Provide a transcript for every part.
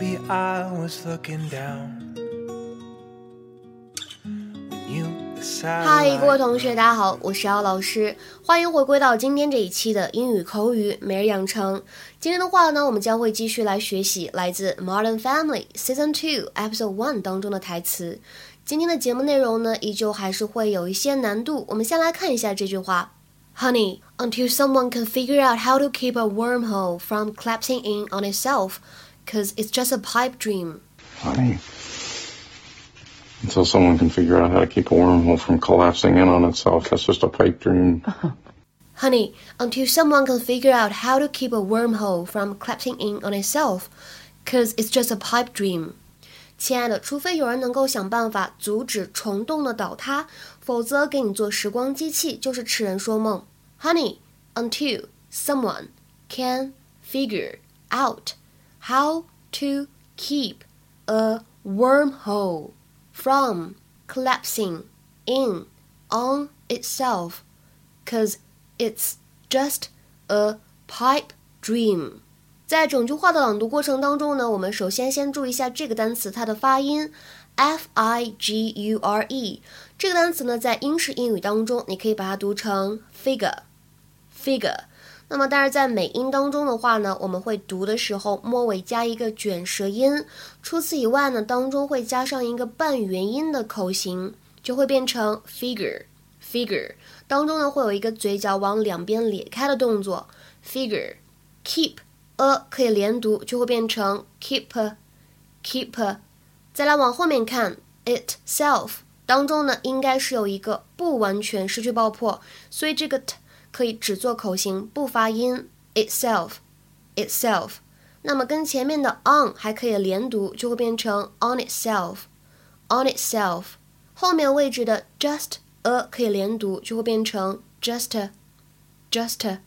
Maybe I was looking down. When you 嗨，各位同学，大家好，我是姚老师，欢迎回归到今天这一期的英语口语每日养成。今天的话呢，我们将会继续来学习来自《Modern Family》Season Two Episode One 当中的台词。今天的节目内容呢，依旧还是会有一些难度。我们先来看一下这句话：Honey, until someone can figure out how to keep a wormhole from collapsing in on itself, cause it's just a pipe dream. Honey, until someone can figure out how to keep a wormhole from collapsing in on itself, that's just a pipe dream. Honey, until someone can figure out how to keep a wormhole from collapsing in on itself, cause it's just a pipe dream. 亲爱的，除非有人能够想办法阻止虫洞的倒塌，否则给你做时光机器就是痴人说梦。Honey, until someone can figure out how to keep a wormhole from collapsing in on itself, cause it's just a pipe dream. 在整句话的朗读过程当中呢，我们首先先注意一下这个单词它的发音，f i g u r e。这个单词呢，在英式英语当中，你可以把它读成 figure，figure。 那么，但是在美音当中的话呢，我们会读的时候末尾加一个卷舌音。除此以外呢，当中会加上一个半元音的口型，就会变成 figure，figure。当中呢，会有一个嘴角往两边咧开的动作，figure，keep。a 可以连读，就会变成 keep，keep。再来往后面看，itself 当中呢，应该是有一个不完全失去爆破，所以这个 t 可以只做口型，不发音。itself，itself。那么跟前面的 on 还可以连读，就会变成 on itself，on itself。后面位置的 just a 可以连读，就会变成 just，just。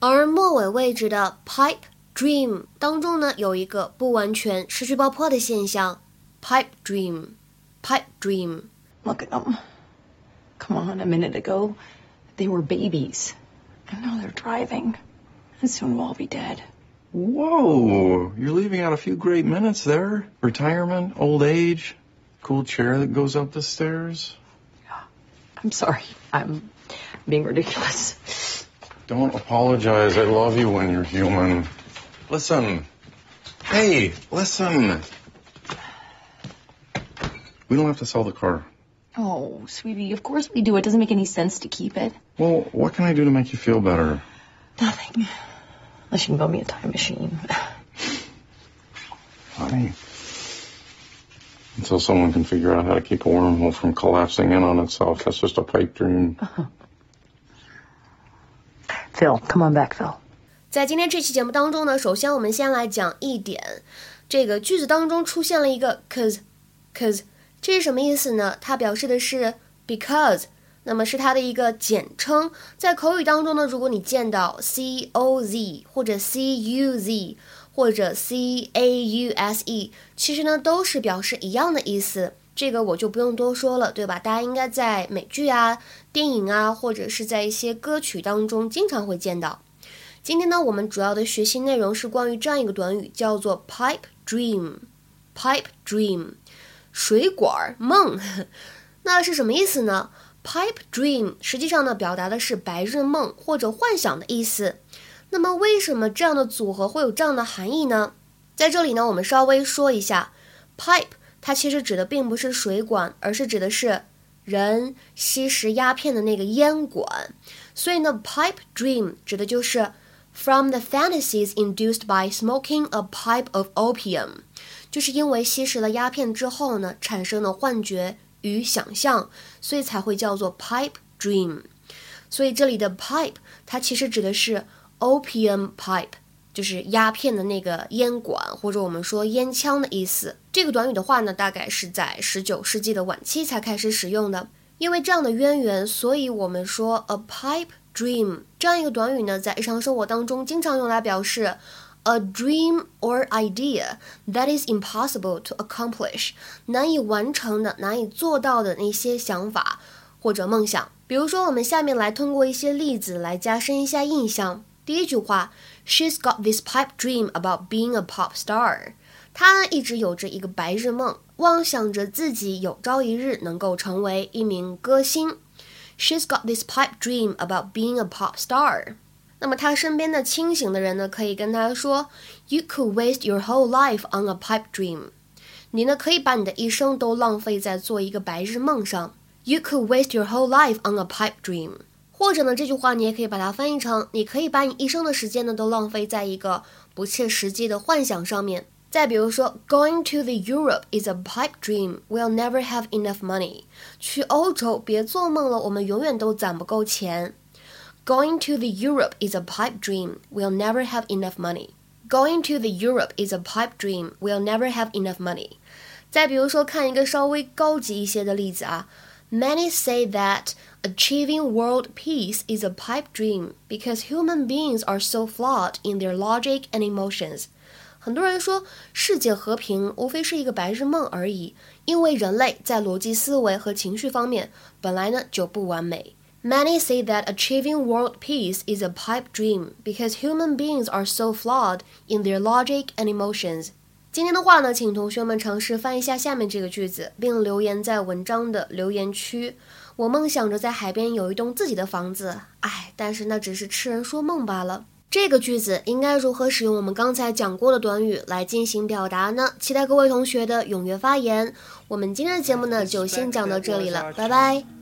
而末尾位置的 pipe。Dream 当中呢有一个不完全失去爆破的现象，pipe dream，pipe dream。Look at them. Come on, a minute ago, they were babies. And now they're driving. And soon we'll all be dead. Whoa, you're leaving out a few great minutes there. Retirement, old age, cool chair that goes up the stairs. Yeah. I'm sorry. I'm being ridiculous. Don't apologize. I love you when you're human. Listen. Hey, listen. We don't have to sell the car. Oh, sweetie, of course we do. It doesn't make any sense to keep it. Well, what can I do to make you feel better? Nothing. Unless you can build me a time machine. Honey. Until someone can figure out how to keep a wormhole from collapsing in on itself, that's just a pipe dream. Phil, come on back, Phil. 在今天这期节目当中呢，首先我们先来讲一点，这个句子当中出现了一个 cause，cause 这是什么意思呢？它表示的是 because，那么是它的一个简称。在口语当中呢，如果你见到 c o z 或者 c u z 或者 c a u s e，其实呢都是表示一样的意思。这个我就不用多说了，对吧？大家应该在美剧啊、电影啊，或者是在一些歌曲当中经常会见到。今天呢，我们主要的学习内容是关于这样一个短语，叫做 pipe dream。pipe dream，水管梦，那是什么意思呢？pipe dream 实际上呢，表达的是白日梦或者幻想的意思。那么，为什么这样的组合会有这样的含义呢？在这里呢，我们稍微说一下，pipe 它其实指的并不是水管，而是指的是人吸食鸦片的那个烟管。所以呢，pipe dream 指的就是。From the fantasies induced by smoking a pipe of opium，就是因为吸食了鸦片之后呢，产生了幻觉与想象，所以才会叫做 pipe dream。所以这里的 pipe 它其实指的是 opium pipe，就是鸦片的那个烟管，或者我们说烟枪的意思。这个短语的话呢，大概是在十九世纪的晚期才开始使用的。因为这样的渊源，所以我们说 a pipe。Dream 这样一个短语呢，在日常生活当中经常用来表示 a dream or idea that is impossible to accomplish，难以完成的、难以做到的那些想法或者梦想。比如说，我们下面来通过一些例子来加深一下印象。第一句话，She's got this pipe dream about being a pop star。 他呢一直有着一个白日梦，妄想着自己有朝一日能够成为一名歌星。She's got this pipe dream about being a pop star。 那么他身边的清醒的人呢，可以跟他说：“You could waste your whole life on a pipe dream。”你呢可以把你的一生都浪费在做一个白日梦上。You could waste your whole life on a pipe dream。或者呢，这句话你也可以把它翻译成：你可以把你一生的时间呢都浪费在一个不切实际的幻想上面。再比如说，Going to the Europe is a pipe dream. We'll never have enough money. 去欧洲别做梦了，我们永远都攒不够钱。Going to the Europe is a pipe dream. We'll never have enough money. Going to the Europe is a pipe dream. We'll never have enough money. 再比如说，看一个稍微高级一些的例子啊。Many say that achieving world peace is a pipe dream because human beings are so flawed in their logic and emotions. 很多人说世界和平无非是一个白日梦而已，因为人类在逻辑思维和情绪方面本来呢就不完美。 Many say that achieving world peace is a pipe dream because human beings are so flawed in their logic and emotions. 今天的话呢，请同学们尝试翻译一下下面这个句子，并留言在文章的留言区。我梦想着在海边有一栋自己的房子，唉，但是那只是痴人说梦罢了。这个句子应该如何使用我们刚才讲过的短语来进行表达呢？期待各位同学的踊跃发言。我们今天的节目呢，就先讲到这里了，拜拜。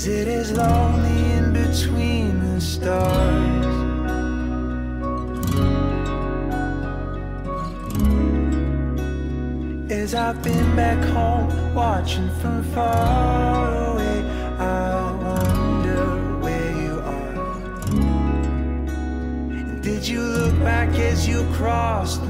Is it as lonely in between the stars? As I've been back home, watching from far away. I wonder where you are. Did you look back as you crossed?